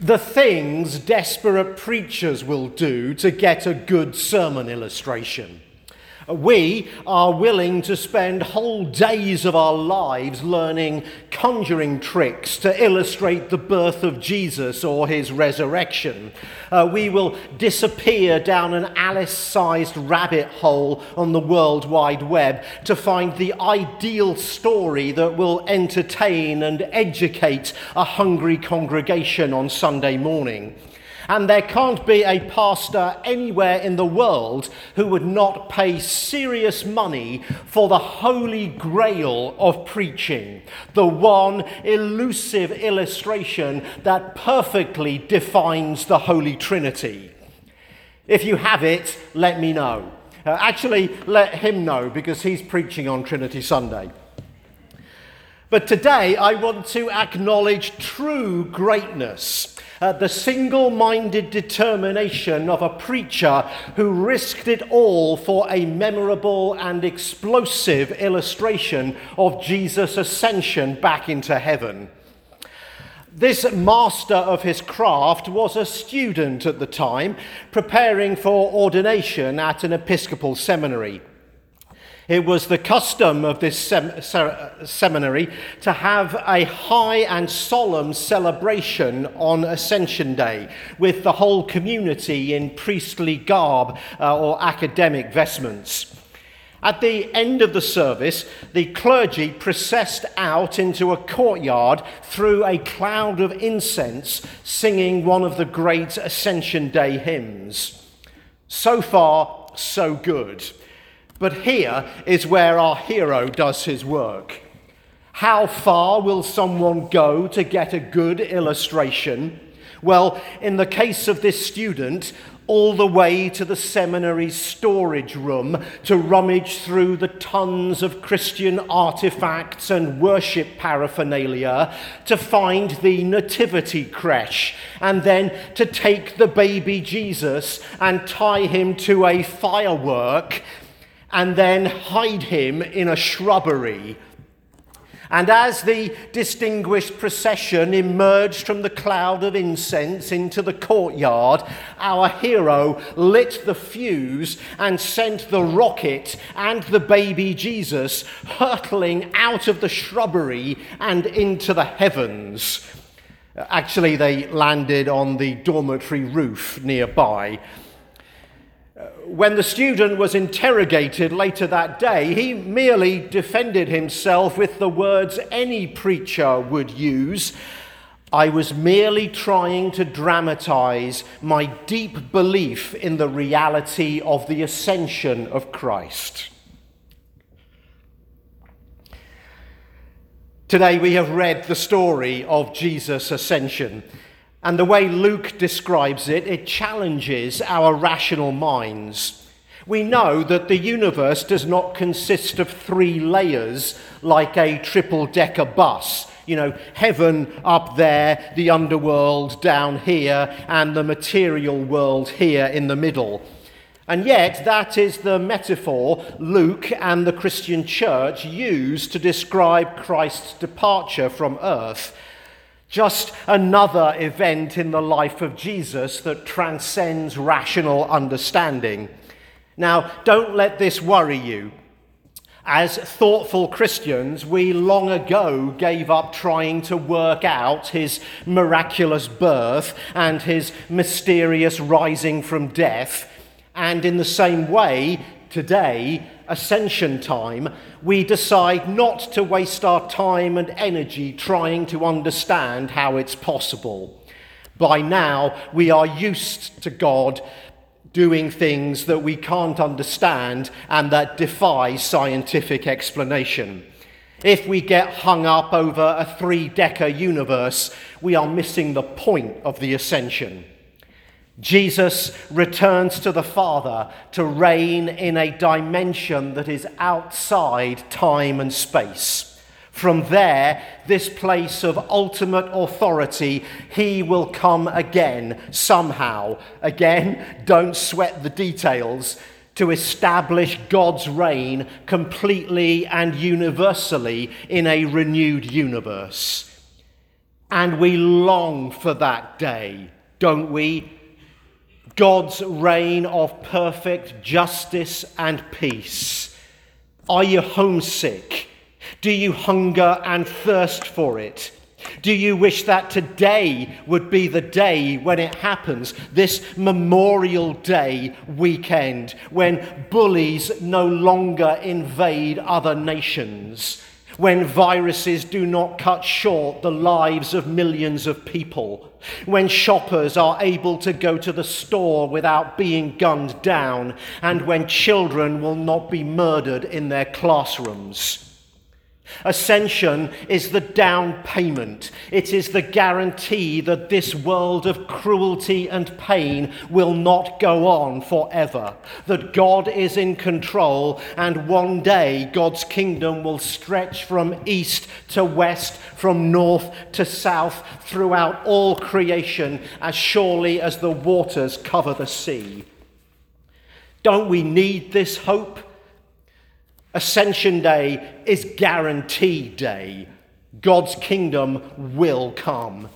the things desperate preachers will do to get a good sermon illustration. We are willing to spend whole days of our lives learning conjuring tricks to illustrate the birth of Jesus or his resurrection. Uh, we will disappear down an Alice sized rabbit hole on the World Wide Web to find the ideal story that will entertain and educate a hungry congregation on Sunday morning. And there can't be a pastor anywhere in the world who would not pay serious money for the holy grail of preaching, the one elusive illustration that perfectly defines the Holy Trinity. If you have it, let me know. Uh, actually, let him know because he's preaching on Trinity Sunday. But today I want to acknowledge true greatness uh, the single minded determination of a preacher who risked it all for a memorable and explosive illustration of Jesus' ascension back into heaven. This master of his craft was a student at the time, preparing for ordination at an Episcopal seminary. It was the custom of this sem- seminary to have a high and solemn celebration on Ascension Day with the whole community in priestly garb uh, or academic vestments. At the end of the service, the clergy processed out into a courtyard through a cloud of incense, singing one of the great Ascension Day hymns. So far, so good. But here is where our hero does his work. How far will someone go to get a good illustration? Well, in the case of this student, all the way to the seminary's storage room to rummage through the tons of Christian artifacts and worship paraphernalia to find the nativity creche, and then to take the baby Jesus and tie him to a firework and then hide him in a shrubbery. And as the distinguished procession emerged from the cloud of incense into the courtyard, our hero lit the fuse and sent the rocket and the baby Jesus hurtling out of the shrubbery and into the heavens. Actually, they landed on the dormitory roof nearby when the student was interrogated later that day, he merely defended himself with the words any preacher would use. I was merely trying to dramatize my deep belief in the reality of the ascension of Christ. Today we have read the story of Jesus' ascension. And the way Luke describes it, it challenges our rational minds. We know that the universe does not consist of three layers like a triple decker bus. You know, heaven up there, the underworld down here, and the material world here in the middle. And yet, that is the metaphor Luke and the Christian church use to describe Christ's departure from earth just another event in the life of Jesus that transcends rational understanding. Now, don't let this worry you. As thoughtful Christians, we long ago gave up trying to work out his miraculous birth and his mysterious rising from death. And in the same way, today, ascension time, we decide not to waste our time and energy trying to understand how it's possible. By now, we are used to God doing things that we can't understand and that defy scientific explanation. If we get hung up over a three decker universe, we are missing the point of the ascension. Jesus returns to the Father to reign in a dimension that is outside time and space. From there, this place of ultimate authority, he will come again somehow. Again, don't sweat the details to establish God's reign completely and universally in a renewed universe. And we long for that day, don't we? God's reign of perfect justice and peace. Are you homesick? Do you hunger and thirst for it? Do you wish that today would be the day when it happens, this Memorial Day weekend, when bullies no longer invade other nations, when viruses do not cut short the lives of millions of people, when shoppers are able to go to the store without being gunned down, and when children will not be murdered in their classrooms? Ascension is the down payment. It is the guarantee that this world of cruelty and pain will not go on forever. That God is in control, and one day God's kingdom will stretch from east to west, from north to south, throughout all creation, as surely as the waters cover the sea. Don't we need this hope? Ascension Day is guaranteed day. God's kingdom will come.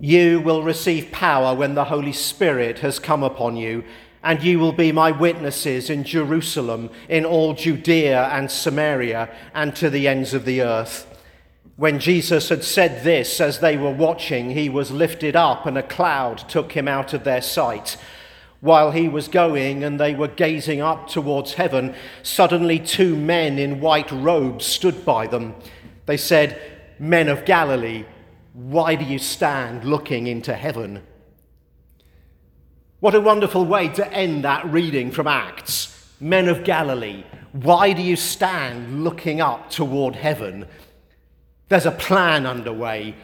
You will receive power when the Holy Spirit has come upon you, and you will be my witnesses in Jerusalem, in all Judea and Samaria, and to the ends of the earth. When Jesus had said this, as they were watching, he was lifted up, and a cloud took him out of their sight. While he was going and they were gazing up towards heaven, suddenly two men in white robes stood by them. They said, Men of Galilee, why do you stand looking into heaven? What a wonderful way to end that reading from Acts. Men of Galilee, why do you stand looking up toward heaven? There's a plan underway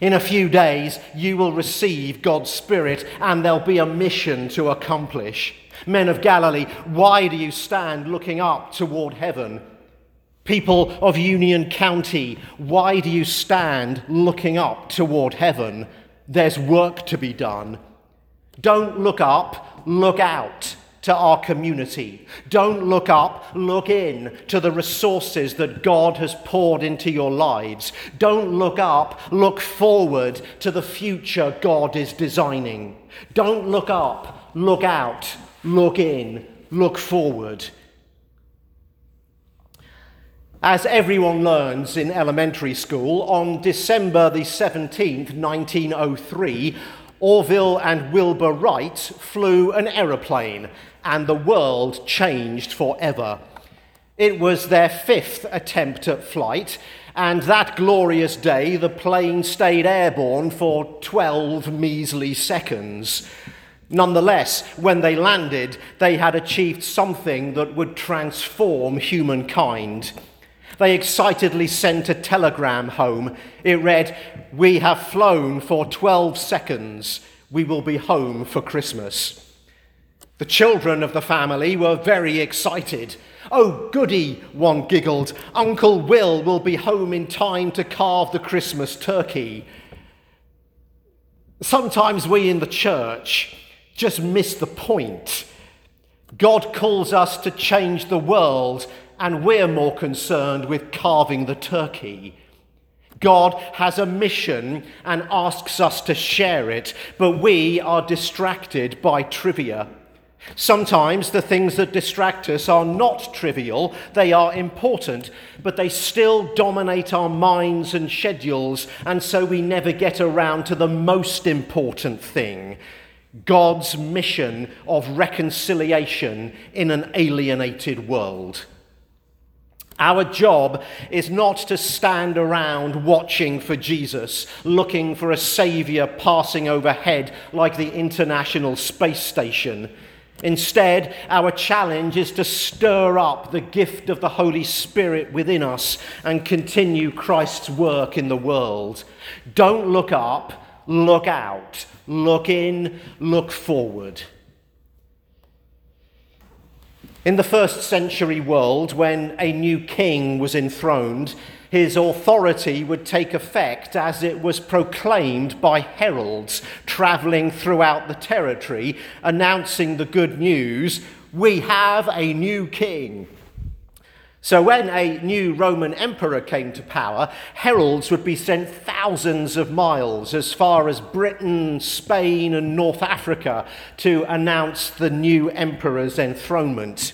in a few days, you will receive God's Spirit and there'll be a mission to accomplish. Men of Galilee, why do you stand looking up toward heaven? People of Union County, why do you stand looking up toward heaven? There's work to be done. Don't look up, look out to our community. Don't look up, look in to the resources that God has poured into your lives. Don't look up, look forward to the future God is designing. Don't look up, look out, look in, look forward. As everyone learns in elementary school, on December the 17th, 1903, Orville and Wilbur Wright flew an aeroplane and the world changed forever. It was their fifth attempt at flight, and that glorious day the plane stayed airborne for 12 measly seconds. Nonetheless, when they landed, they had achieved something that would transform humankind. They excitedly sent a telegram home. It read, We have flown for 12 seconds. We will be home for Christmas. The children of the family were very excited. Oh, goody, one giggled. Uncle Will will be home in time to carve the Christmas turkey. Sometimes we in the church just miss the point. God calls us to change the world and we're more concerned with carving the turkey. God has a mission and asks us to share it, but we are distracted by trivia. Sometimes the things that distract us are not trivial, they are important, but they still dominate our minds and schedules, and so we never get around to the most important thing God's mission of reconciliation in an alienated world. Our job is not to stand around watching for Jesus, looking for a savior passing overhead like the International Space Station. Instead, our challenge is to stir up the gift of the Holy Spirit within us and continue Christ's work in the world. Don't look up, look out, look in, look forward. In the first century world, when a new king was enthroned, his authority would take effect as it was proclaimed by heralds traveling throughout the territory, announcing the good news we have a new king. So, when a new Roman emperor came to power, heralds would be sent thousands of miles as far as Britain, Spain, and North Africa to announce the new emperor's enthronement.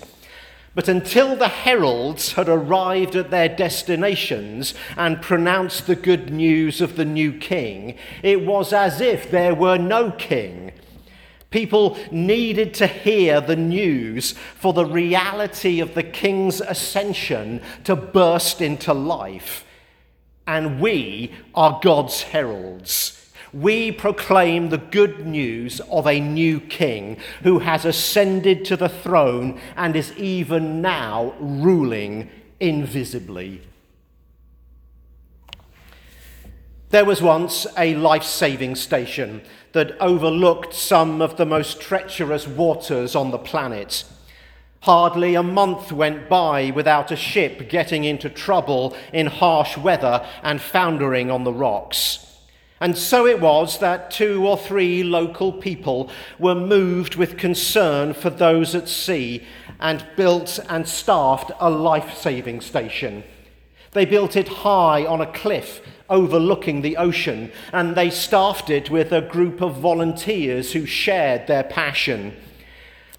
But until the heralds had arrived at their destinations and pronounced the good news of the new king, it was as if there were no king. People needed to hear the news for the reality of the king's ascension to burst into life. And we are God's heralds we proclaim the good news of a new king who has ascended to the throne and is even now ruling invisibly. There was once a life saving station that overlooked some of the most treacherous waters on the planet. Hardly a month went by without a ship getting into trouble in harsh weather and foundering on the rocks. And so it was that two or three local people were moved with concern for those at sea and built and staffed a life saving station. They built it high on a cliff overlooking the ocean, and they staffed it with a group of volunteers who shared their passion.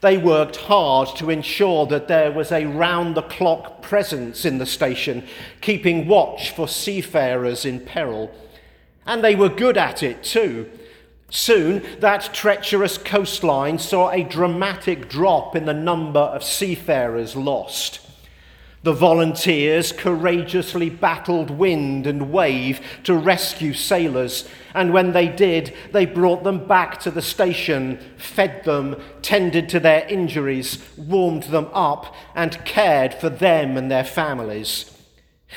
They worked hard to ensure that there was a round the clock presence in the station, keeping watch for seafarers in peril. And they were good at it too. Soon, that treacherous coastline saw a dramatic drop in the number of seafarers lost. The volunteers courageously battled wind and wave to rescue sailors, and when they did, they brought them back to the station, fed them, tended to their injuries, warmed them up, and cared for them and their families.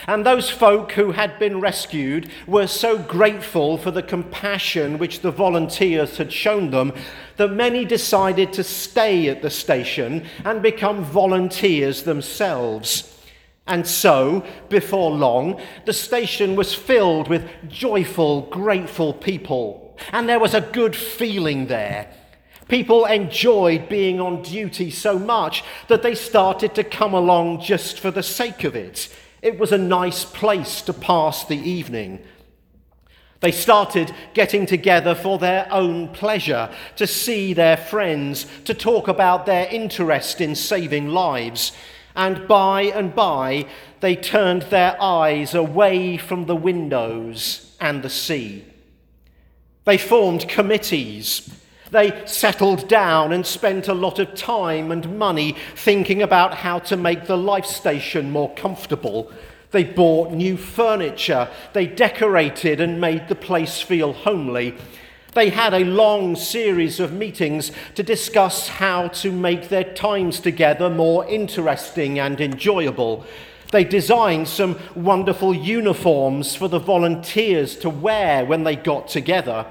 And those folk who had been rescued were so grateful for the compassion which the volunteers had shown them that many decided to stay at the station and become volunteers themselves. And so, before long, the station was filled with joyful, grateful people. And there was a good feeling there. People enjoyed being on duty so much that they started to come along just for the sake of it. It was a nice place to pass the evening. They started getting together for their own pleasure, to see their friends, to talk about their interest in saving lives. And by and by, they turned their eyes away from the windows and the sea. They formed committees they settled down and spent a lot of time and money thinking about how to make the life station more comfortable. They bought new furniture. They decorated and made the place feel homely. They had a long series of meetings to discuss how to make their times together more interesting and enjoyable. They designed some wonderful uniforms for the volunteers to wear when they got together.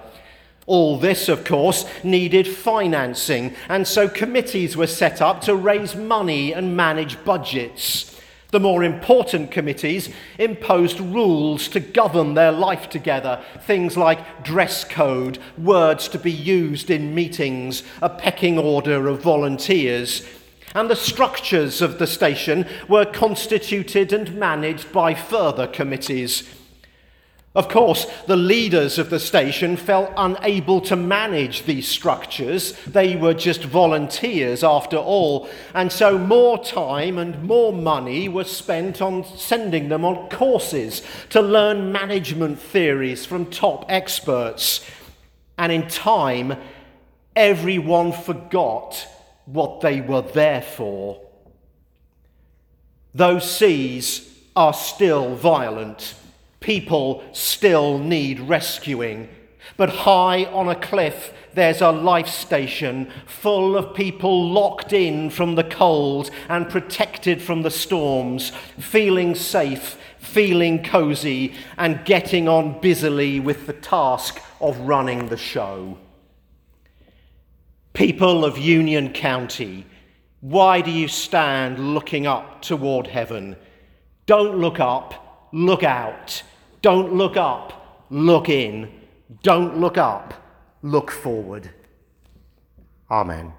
All this, of course, needed financing, and so committees were set up to raise money and manage budgets. The more important committees imposed rules to govern their life together, things like dress code, words to be used in meetings, a pecking order of volunteers. And the structures of the station were constituted and managed by further committees. Of course, the leaders of the station felt unable to manage these structures. They were just volunteers after all. And so more time and more money was spent on sending them on courses to learn management theories from top experts. And in time, everyone forgot what they were there for. Those seas are still violent people still need rescuing. But high on a cliff, there's a life station full of people locked in from the cold and protected from the storms, feeling safe, feeling cozy, and getting on busily with the task of running the show. People of Union County, why do you stand looking up toward heaven? Don't look up, look out. Don't look up, look in. Don't look up, look forward. Amen.